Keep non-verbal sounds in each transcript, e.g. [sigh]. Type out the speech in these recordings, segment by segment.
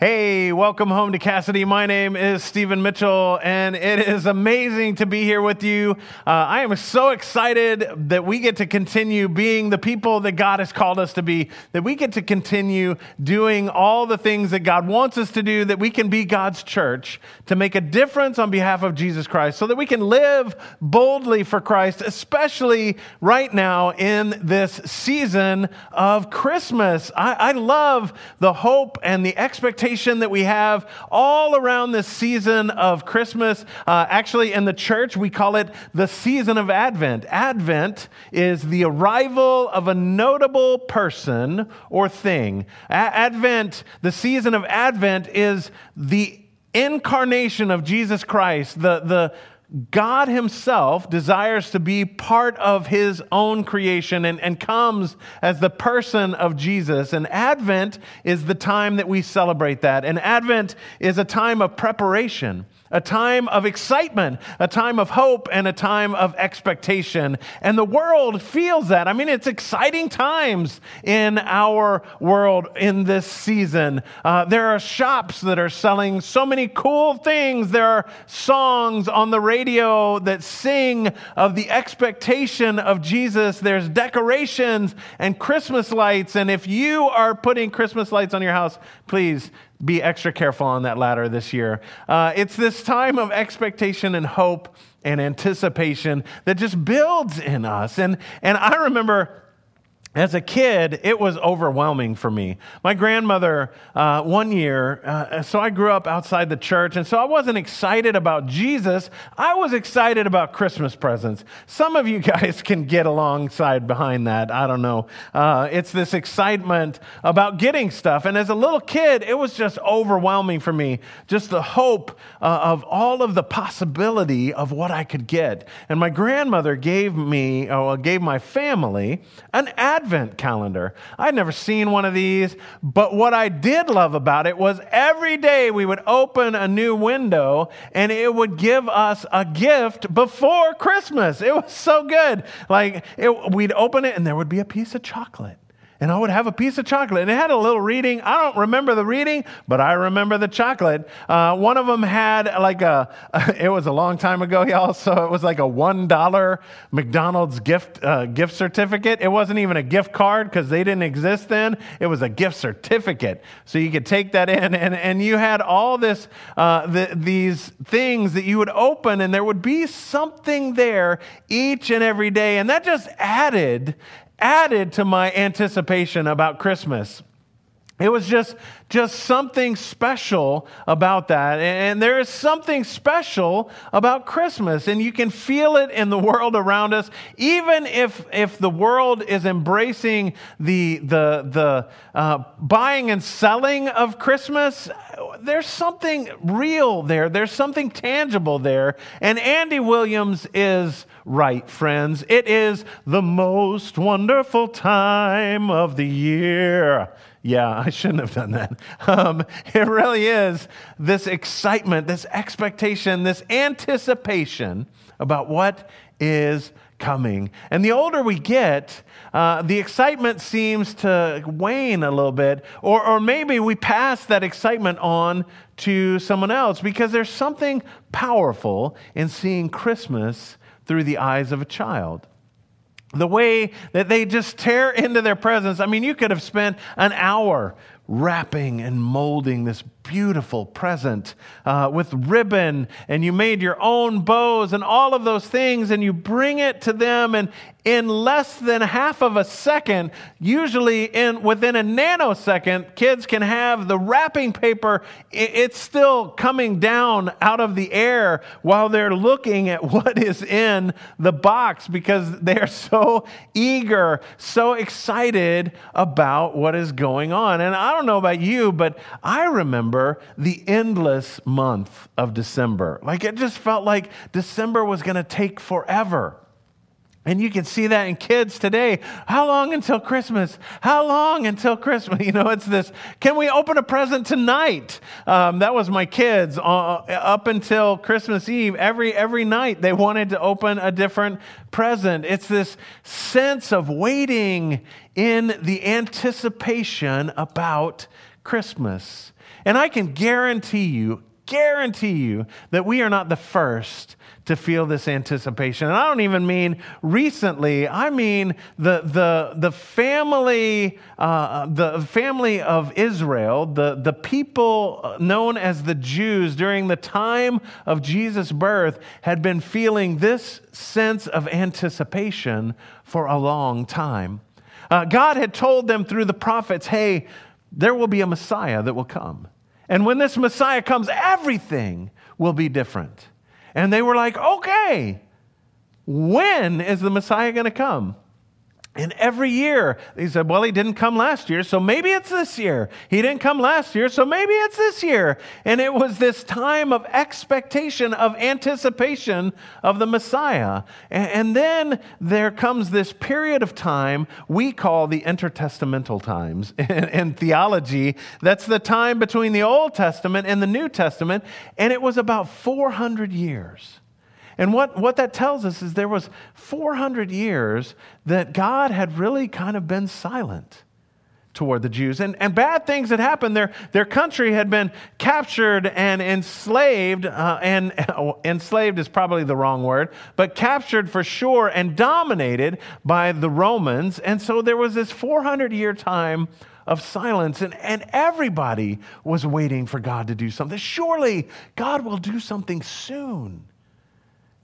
Hey, welcome home to Cassidy. My name is Stephen Mitchell, and it is amazing to be here with you. Uh, I am so excited that we get to continue being the people that God has called us to be, that we get to continue doing all the things that God wants us to do, that we can be God's church to make a difference on behalf of Jesus Christ, so that we can live boldly for Christ, especially right now in this season of Christmas. I, I love the hope and the expectation that we have all around this season of Christmas. Uh, actually, in the church, we call it the season of Advent. Advent is the arrival of a notable person or thing. A- Advent, the season of Advent, is the incarnation of Jesus Christ, the, the God Himself desires to be part of His own creation and, and comes as the person of Jesus. And Advent is the time that we celebrate that. And Advent is a time of preparation a time of excitement, a time of hope, and a time of expectation. And the world feels that. I mean, it's exciting times in our world in this season. Uh, there are shops that are selling so many cool things. There are songs on the radio that sing of the expectation of Jesus. There's decorations and Christmas lights. And if you are putting Christmas lights on your house, please be extra careful on that ladder this year. Uh, it's this time of expectation and hope and anticipation that just builds in us. And, and I remember as a kid, it was overwhelming for me. My grandmother, uh, one year, uh, so I grew up outside the church, and so I wasn't excited about Jesus. I was excited about Christmas presents. Some of you [laughs] guys can get alongside behind that. I don't know. Uh, it's this excitement about getting stuff. And as a little kid, it was just overwhelming for me. Just the hope uh, of all of the possibility of what I could get. And my grandmother gave me, or gave my family, an advent calendar. I'd never seen one of these, but what I did love about it was every day we would open a new window and it would give us a gift before Christmas. It was so good. Like it, we'd open it and there would be a piece of chocolate and I would have a piece of chocolate. And it had a little reading. I don't remember the reading, but I remember the chocolate. Uh, one of them had like a, [laughs] it was a long time ago, y'all, so it was like a $1 McDonald's gift, uh, gift certificate. It wasn't even a gift card because they didn't exist then. It was a gift certificate. So you could take that in, and, and you had all this, uh, the, these things that you would open, and there would be something there each and every day. And that just added added to my anticipation about Christmas. It was just, just something special about that. And there is something special about Christmas. And you can feel it in the [laughs] world around us. Even if, if the world is embracing the, the, the uh, buying and selling of Christmas, there's something real there. There's something tangible there. And Andy Williams is right, friends. It is the most wonderful time of the year. Yeah, I shouldn't have done that. Um, it really is this excitement, this expectation, this anticipation about what is coming. And the older we get, uh, the excitement seems to wane a little bit, or, or maybe we pass that excitement on to someone else because there's something powerful in seeing Christmas through the eyes of a child the way that they just tear into their presence. I mean, you could have spent an hour wrapping and molding this beautiful present uh, with ribbon, and you made your own bows and all of those things, and you bring it to them, and in less than half of a second, usually in within a nanosecond, kids can have the wrapping paper. It's still coming down out of the air while they're looking at [laughs] what is in the box because they're [laughs] so eager, so excited about what is going on. And I don't know about you, but I remember the endless month of December. Like it just felt like December was going to take forever. And you can see that in kids today. How long until Christmas? How long until Christmas? [laughs] You know, it's this can we open a present tonight? Um, that was my kids uh, up until Christmas Eve. Every, every night they wanted to open a different present. It's this sense of waiting in the anticipation about Christmas. And I can guarantee you, guarantee you that we are not the first to feel this anticipation. And I don't even mean recently, I mean the, the, the family, uh, the family of Israel, the, the people known as the Jews during the time of Jesus' birth had been feeling this sense of anticipation for a long time. Uh, God had told them through the prophets, hey, there will be a Messiah that will come. And when this Messiah comes, everything will be different. And they were like, okay, when is the Messiah going to come? And every year, he said, Well, he didn't come last year, so maybe it's this year. He didn't come last year, so maybe it's this year. And it was this time of expectation, of anticipation of the Messiah. And then there comes this period of time we call the intertestamental times [laughs] in theology. That's the time between the Old Testament and the New Testament. And it was about 400 years. And what, what that tells us is there was 400 years that God had really kind of been silent toward the Jews. And, and bad things had happened. Their, their country had been captured and enslaved, uh, and [laughs] enslaved is probably the wrong word, but captured for sure and dominated by the Romans. And so there was this 400 year time of silence, and, and everybody was waiting for God to do something. Surely God will do something soon.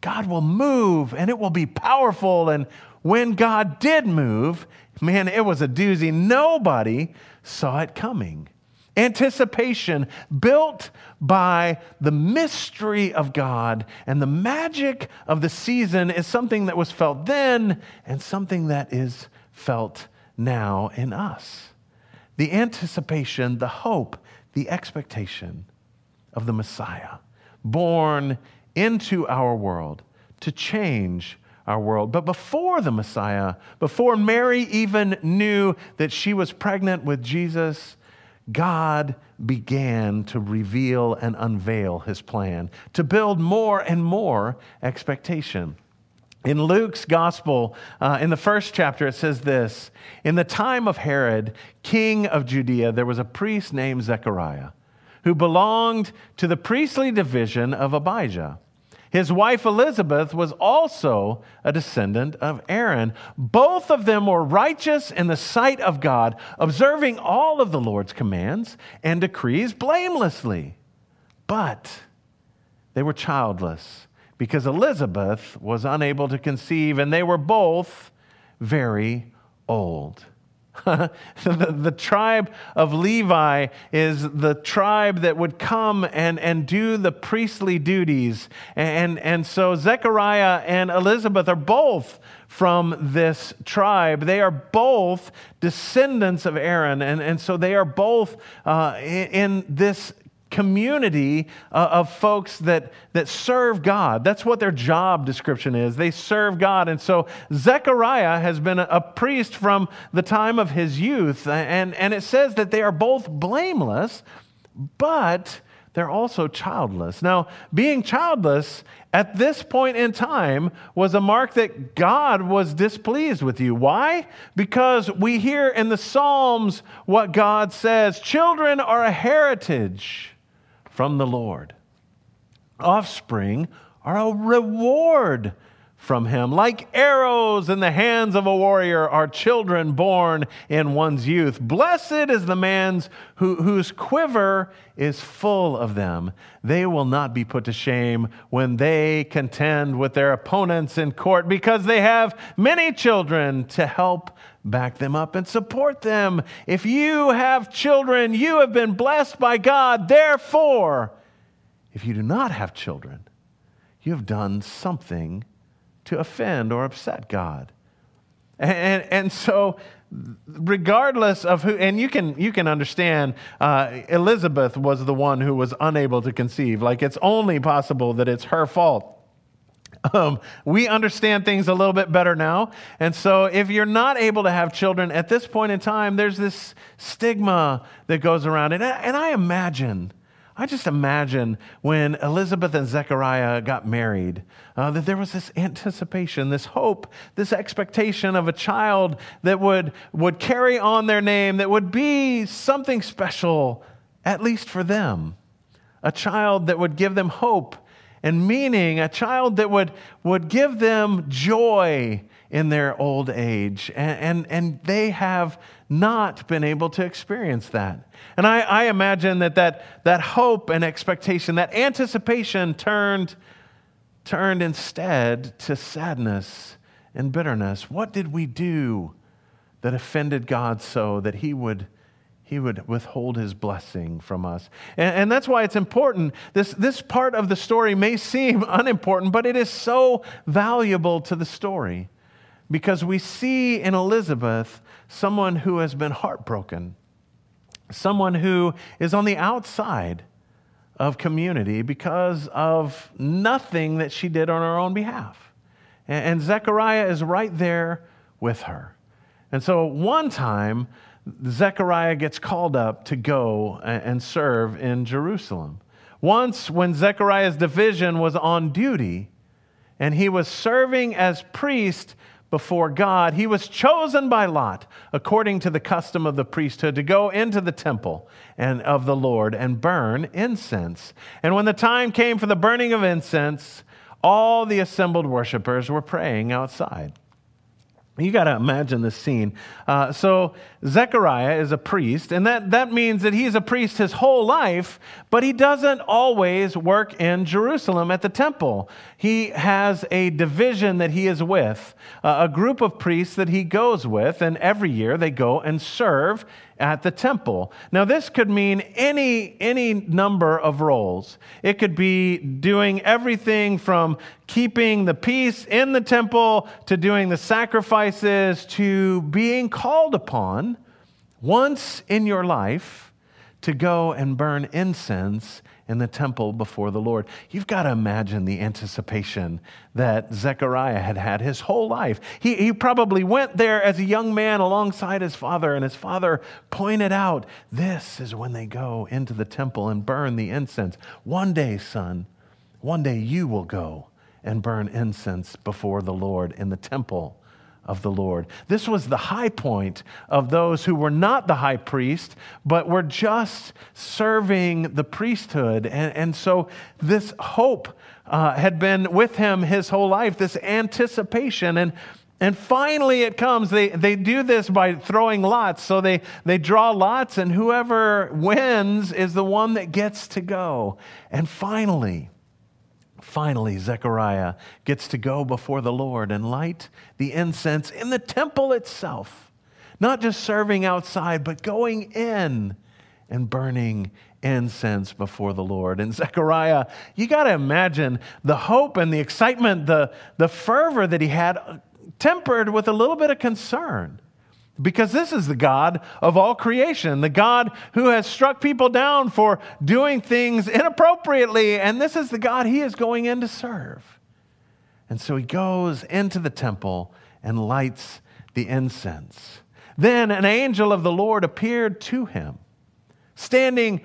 God will move and it will be powerful. And when God did move, man, it was a doozy. Nobody saw it coming. Anticipation built by the mystery of God and the magic of the season is something that was felt then and something that is felt now in us. The anticipation, the hope, the expectation of the Messiah, born into our world to change our world. But before the Messiah, before Mary even knew that she was pregnant with Jesus, God began to reveal and unveil his plan, to build more and more expectation. In Luke's gospel, uh, in the first chapter, it says this In the time of Herod, king of Judea, there was a priest named Zechariah who belonged to the priestly division of Abijah. His wife Elizabeth was also a descendant of Aaron. Both of them were righteous in the sight of God, observing all of the Lord's commands and decrees blamelessly. But they were childless because Elizabeth was unable to conceive, and they were both very old. [laughs] the, the, tribe of Levi is the tribe that would come and, and do the priestly duties. And, and so Zechariah and Elizabeth are both from this tribe. They are both descendants of Aaron. And, and so they are both uh, in, in this community uh, of folks that, that serve God. That's what their job description is. They serve God. And so Zechariah has been a, priest from the time of his youth. And, and it says that they are both blameless, but they're also childless. Now, being childless at this point in time was a mark that God was displeased with you. Why? Because we hear in the Psalms what God says children are a heritage from the Lord. Offspring are a reward from him. Like arrows in the hands of a warrior are children born in one's youth. Blessed is the man who, whose quiver is full of them. They will not be put to shame when they contend with their opponents in court because they have many children to help back them up and support them. If you have children, you have been blessed by God. Therefore, if you do not have children, you have done something to offend or upset God. And, and, so, regardless of who, and you can, you can understand, uh, Elizabeth was the one who was unable to conceive. Like, it's only possible that it's her fault. Um, we understand things a little bit better now. And so, if you're not able to have children at this point in time, there's this stigma that goes around. And I, and I imagine, I just imagine when Elizabeth and Zechariah got married, uh, that there was this anticipation, this hope, this expectation of a child that would, would carry on their name, that would be something special at least for them, a child that would give them hope and meaning, a child that would, would give them joy in their old age. And, and, and they have not been able to experience that. And I, I imagine that, that that hope and expectation, that anticipation turned, turned instead to sadness and bitterness. What did we do that offended God so that He would he would withhold his blessing from us. And, and, that's why it's important. This, this part of the story may seem [laughs] unimportant, but it is so valuable to the story because we see in Elizabeth someone who has been heartbroken, someone who is on the outside of community because of nothing that she did on her own behalf. And, Zechariah is right there with her. And so one time, Zechariah gets called up to go and serve in Jerusalem. Once, when Zechariah's division was on duty and he was serving as priest before God, he was chosen by Lot, according to the custom of the priesthood, to go into the temple and of the Lord and burn incense. And when the time came for the burning of incense, all the assembled worshippers were praying outside. You got to imagine this scene. Uh, so, Zechariah is a priest, and that, that means that he's a priest his whole life, but he doesn't always work in Jerusalem at the temple. He has a division that he is with, uh, a group of priests that he goes with, and every year they go and serve at the temple. Now, this could mean any, any number of roles. It could be doing everything from keeping the peace in the temple to doing the sacrifices to being called upon once in your life to go and burn incense in the temple before the Lord. You've got to imagine the anticipation that Zechariah had had his whole life. He, he probably went there as a young man alongside his father, and his father pointed out this is when they go into the temple and burn the incense. One day, son, one day you will go and burn incense before the Lord in the temple of the Lord. This was the high point of those who were not the high priest, but were just serving the priesthood. And, and so this hope uh, had been with him his whole life, this anticipation. And, and finally it comes. They, they do this by throwing lots. So they, they draw lots, and whoever wins is the one that gets to go. And finally, Finally, Zechariah gets to go before the Lord and light the incense in the temple itself. Not just serving outside, but going in and burning incense before the Lord. And Zechariah, you got to imagine the hope and the excitement, the, the fervor that he had, tempered with a little bit of concern. Because this is the God of all creation, the God who has struck people down for doing things inappropriately, and this is the God he is going in to serve. And so he goes into the temple and lights the incense. Then an angel of the Lord appeared to him, standing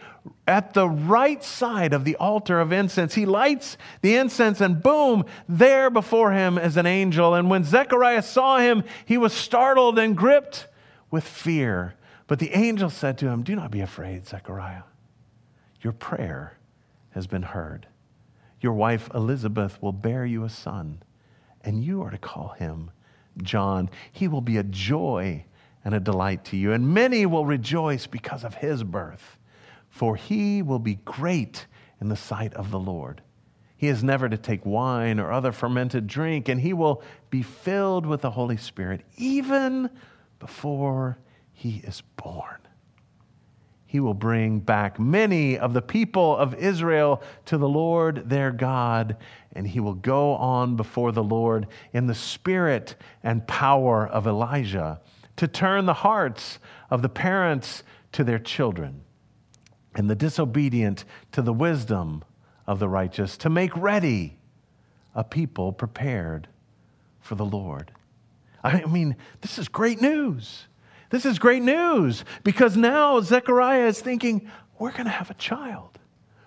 at the right side of the altar of incense. He lights the incense, and boom, there before him is an angel. And when Zechariah saw him, he was startled and gripped with fear. But the angel said to him, Do not be afraid, Zechariah. Your prayer has been heard. Your wife Elizabeth will bear you a son, and you are to call him John. He will be a joy and a delight to you, and many will rejoice because of his birth for he will be great in the sight of the Lord. He is never to take wine or other fermented drink, and he will be filled with the Holy Spirit even before he is born. He will bring back many of the people of Israel to the Lord their God, and he will go on before the Lord in the spirit and power of Elijah to turn the hearts of the parents to their children and the disobedient to the wisdom of the righteous, to make ready a people prepared for the Lord. I mean, this is great news. This is great news because now Zechariah is thinking, we're going to have a child.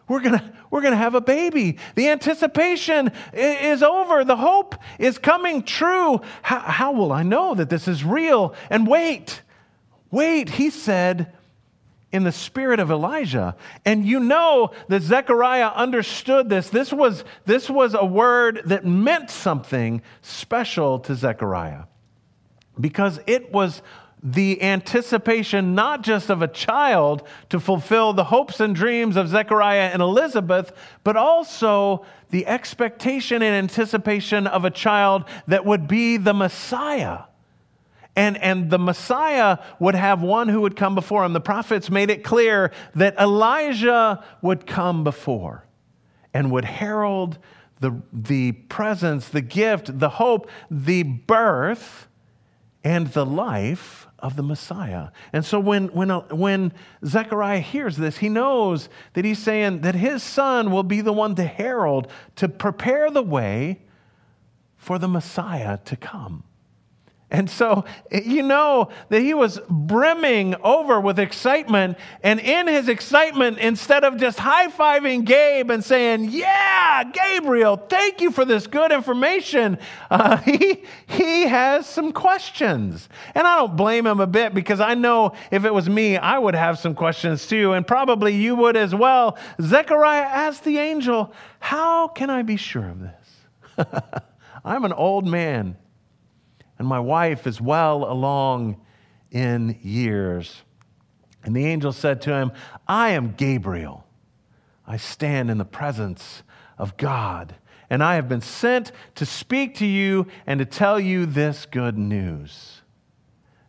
We're going to we're going to have a baby. The anticipation is over. The hope is coming true. How, how will I know that this is real? And wait, wait, he said, in the spirit of Elijah. And you know that Zechariah understood this. This was, this was a word that meant something special to Zechariah because it was the anticipation not just of a child to fulfill the hopes and dreams of Zechariah and Elizabeth, but also the expectation and anticipation of a child that would be the Messiah. And, and the Messiah would have one who would come before him. The prophets made it clear that Elijah would come before and would herald the, the presence, the gift, the hope, the birth, and the life of the Messiah. And so when, when, uh, when Zechariah hears this, he knows that he's saying that his son will be the one to herald, to prepare the way for the Messiah to come. And so you know that he was brimming over with excitement. And in his excitement, instead of just high fiving Gabe and saying, Yeah, Gabriel, thank you for this good information, [laughs] uh, he, he has some questions. And I don't blame him a bit because I know if it was me, I would have some questions too. And probably you would as well. Zechariah asked the angel, How can I be sure of this? [laughs] I'm an old man and my wife is well along in years. And the angel said to him, I am Gabriel. I stand in the presence of God, and I have been sent to speak to you and to tell you this good news.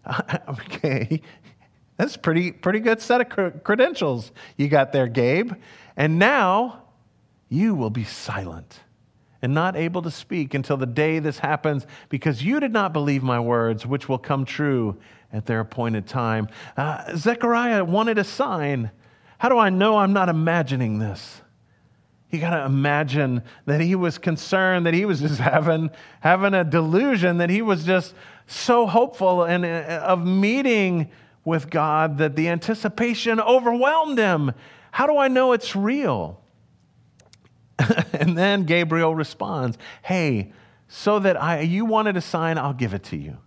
[laughs] okay, that's pretty pretty good set of credentials you got there, Gabe. And now you will be silent and not able to speak until the day this happens, because you did not believe my words, which will come true at their appointed time. Uh, Zechariah wanted a sign. How do I know I'm not imagining this? You got to imagine that he was concerned, that he was just [laughs] having, having a delusion, that he was just so hopeful and uh, of meeting with God that the anticipation overwhelmed him. How do I know it's real? [laughs] and then Gabriel responds, Hey, so that I, you wanted a sign, I'll give it to you.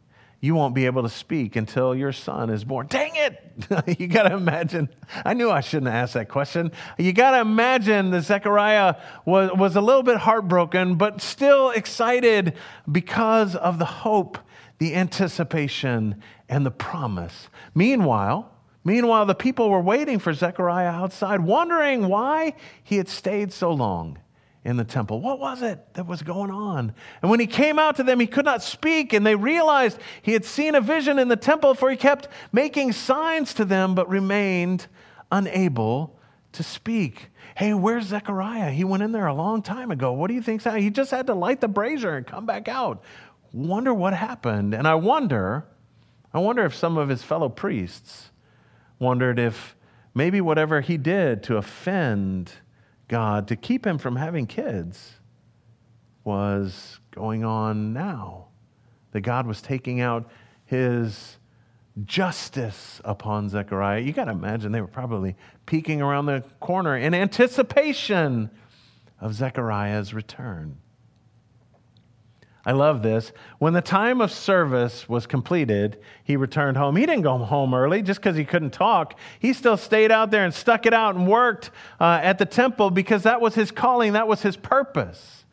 You won't be able to speak until your son is born. Dang it! [laughs] you got to imagine. I knew I shouldn't have asked that question. You got to imagine that Zechariah was, was a little bit heartbroken, but still excited because of the hope, the anticipation, and the promise. Meanwhile, Meanwhile, the people were waiting for Zechariah outside, wondering why he had stayed so long in the temple. What was it that was going on? And when he came out to them, he could not speak, and they realized he had seen a vision in the temple, for he kept making signs to them, but remained unable to speak. Hey, where's Zechariah? He went in there a long time ago. What do you think's? He just had to light the brazier and come back out. Wonder what happened. And I wonder, I wonder if some of his fellow priests wondered if maybe whatever he did to offend God, to keep him from having kids, was going on now. That God was taking out his justice upon Zechariah. You got to imagine they were probably peeking around the corner in anticipation of Zechariah's return. I love this. When the time of service was completed, he returned home. He didn't go home early just because he couldn't talk. He still stayed out there and stuck it out and worked uh, at the temple because that was his calling, that was his purpose.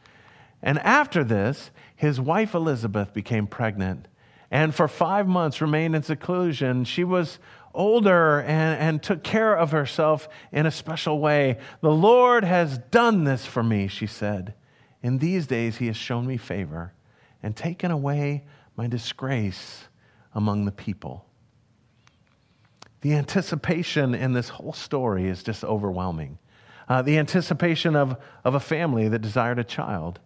And after this, his wife Elizabeth became pregnant and for five months remained in seclusion. She was older and, and took care of herself in a special way. The Lord has done this for me, she said. In these days, he has shown me favor and taken away my disgrace among the people. The anticipation in this whole story is just overwhelming. Uh, the anticipation of, of a family that desired a child.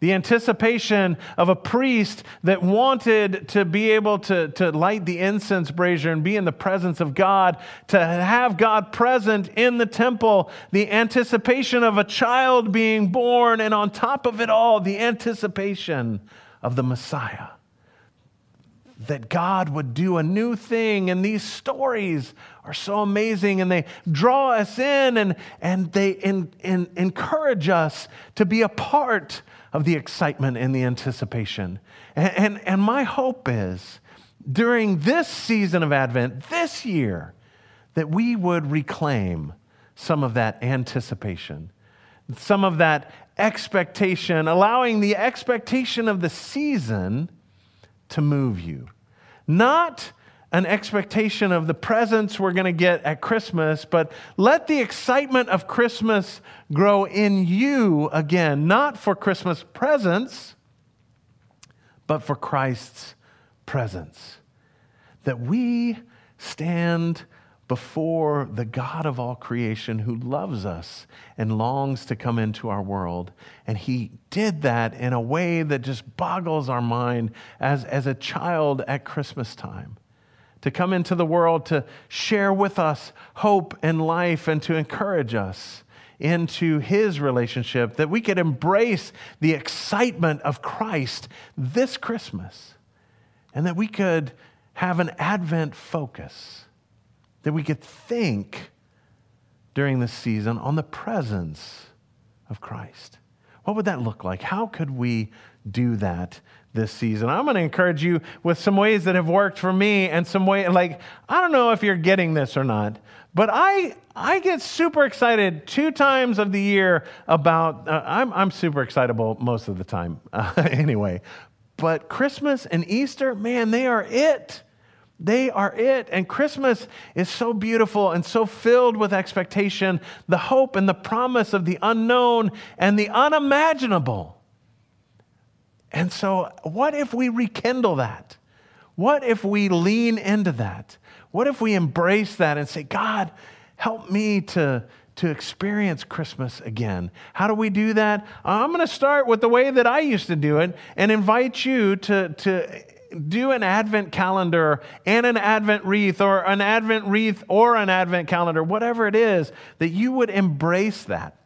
The anticipation of a priest that wanted to be able to, to light the incense brazier and be in the presence of God, to have God present in the temple. The anticipation of a child being born, and on top of it all, the anticipation of the Messiah. That God would do a new thing, and these stories are so amazing, and they draw us in and, and they in, in, encourage us to be a part of the excitement and the anticipation. And, and, and my hope is during this season of Advent, this year, that we would reclaim some of that anticipation, some of that expectation, allowing the expectation of the season to move you. Not an expectation of the presents we're going to get at Christmas, but let the excitement of Christmas grow in you again, not for Christmas presents, but for Christ's presence. That we stand before the God of all creation who loves us and longs to come into our world. And he did that in a way that just boggles our mind as, as a child at Christmas time to come into the world to share with us hope and life and to encourage us into his relationship, that we could embrace the excitement of Christ this Christmas, and that we could have an Advent focus, that we could think during this season on the presence of Christ. What would that look like? How could we do that this season. I'm going to encourage you with some ways that have worked for me and some way like I don't know if you're getting this or not, but I I get super excited two times of the year about uh, I'm I'm super excitable most of the time uh, [laughs] anyway. But Christmas and Easter, man, they are it. They are it. And Christmas is so beautiful and so filled with expectation, the hope and the promise of the unknown and the unimaginable. And so, what if we rekindle that? What if we lean into that? What if we embrace that and say, God, help me to, to experience Christmas again? How do we do that? I'm going to start with the way that I used to do it and invite you to, to do an Advent calendar and an Advent wreath, or an Advent wreath or an Advent calendar, whatever it is, that you would embrace that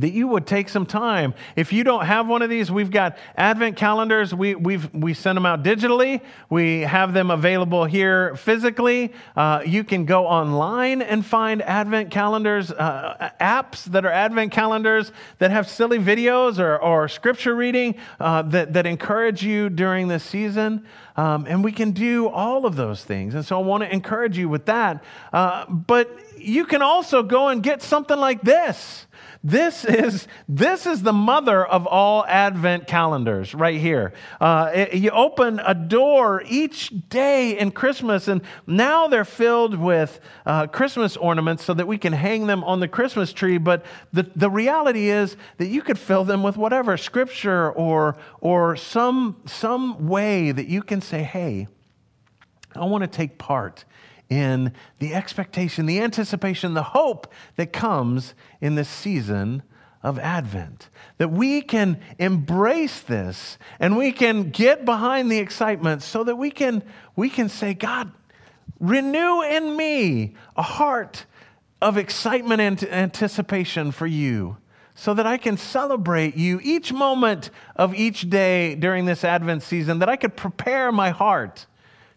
that you would take some time. If you don't have one of these, we've got advent calendars. We, we've, we send them out digitally. We have them available here physically. Uh, you can go online and find advent calendars, uh, apps that are advent calendars that have silly videos or, or scripture reading uh, that, that encourage you during this season. Um, and we can do all of those things. And so I want to encourage you with that. Uh, but you can also go and get something like this. This is, this is the mother of all Advent calendars right here. Uh, it, you open a door each day in Christmas, and now they're filled with uh, Christmas ornaments so that we can hang them on the Christmas tree. But the, the reality is that you could fill them with whatever scripture or, or some, some way that you can say, hey, I want to take part in the expectation, the anticipation, the hope that comes in this season of Advent. That we can embrace this and we can get behind the excitement so that we can, we can say, God, renew in me a heart of excitement and anticipation for you so that I can celebrate you each moment of each day during this Advent season, that I could prepare my heart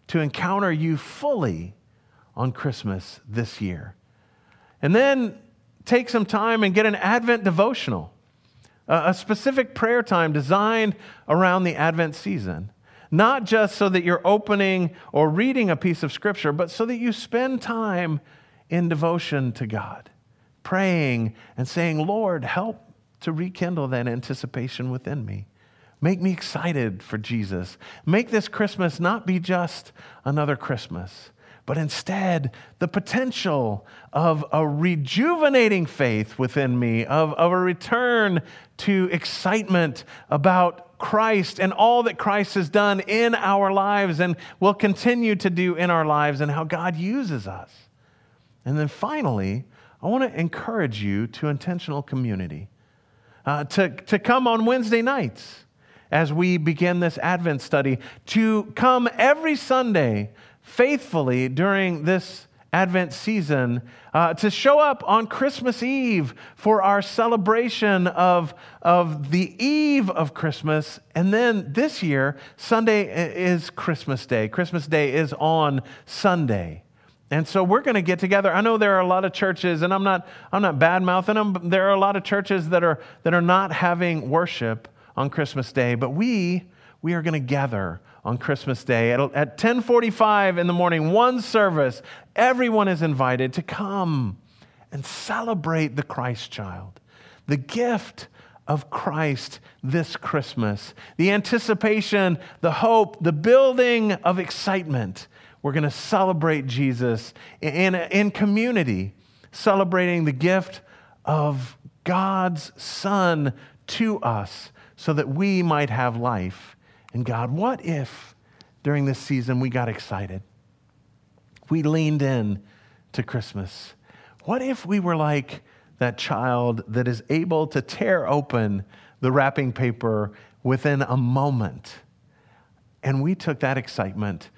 to encounter you fully on Christmas this year. And then take some time and get an Advent devotional, a specific prayer time designed around the Advent season. Not just so that you're opening or reading a piece of scripture, but so that you spend time in devotion to God, praying and saying, Lord, help to rekindle that anticipation within me. Make me excited for Jesus. Make this Christmas not be just another Christmas, but instead the potential of a rejuvenating faith within me, of, of a return to excitement about Christ and all that Christ has done in our lives and will continue to do in our lives and how God uses us. And then finally, I want to encourage you to intentional community, uh, to, to come on Wednesday nights as we begin this Advent study, to come every Sunday faithfully during this Advent season uh, to show up on Christmas Eve for our celebration of, of the eve of Christmas. And then this year, Sunday is Christmas Day. Christmas Day is on Sunday. And so we're going to get together. I know there are a lot of churches, and I'm not, I'm not bad mouthing them, but there are a lot of churches that are, that are not having worship on Christmas Day. But we, we are going to gather on Christmas Day. At, at 1045 in the morning, one service, everyone is invited to come and celebrate the Christ child, the gift of Christ this Christmas, the anticipation, the hope, the building of excitement. We're going to celebrate Jesus in, in community, celebrating the gift of God's Son to us so that we might have life in God. What if during this season we got excited? We leaned in to Christmas. What if we were like that child that is able to tear open the wrapping paper within a moment? And we took that excitement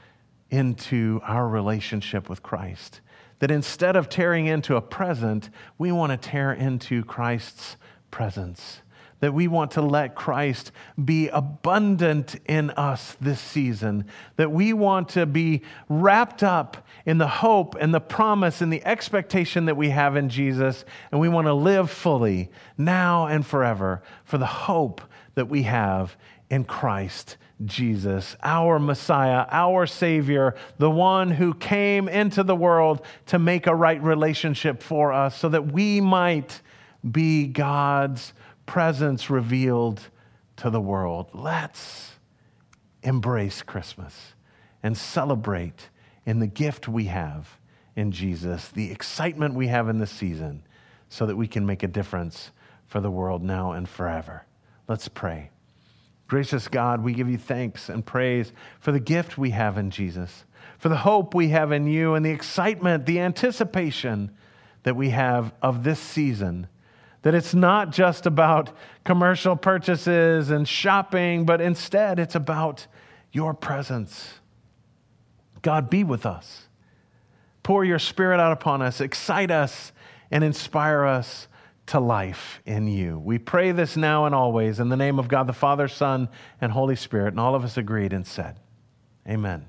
into our relationship with Christ. That instead of tearing into a present, we want to tear into Christ's presence that we want to let Christ be abundant in us this season, that we want to be wrapped up in the hope and the promise and the expectation that we have in Jesus, and we want to live fully now and forever for the hope that we have in Christ Jesus, our Messiah, our Savior, the one who came into the world to make a right relationship for us so that we might be God's presence revealed to the world. Let's embrace Christmas and celebrate in the gift we have in Jesus, the excitement we have in this season, so that we can make a difference for the world now and forever. Let's pray. Gracious God, we give you thanks and praise for the gift we have in Jesus, for the hope we have in you, and the excitement, the anticipation that we have of this season that it's not just about commercial purchases and shopping, but instead it's about your presence. God, be with us. Pour your spirit out upon us, excite us, and inspire us to life in you. We pray this now and always in the name of God the Father, Son, and Holy Spirit. And all of us agreed and said, Amen.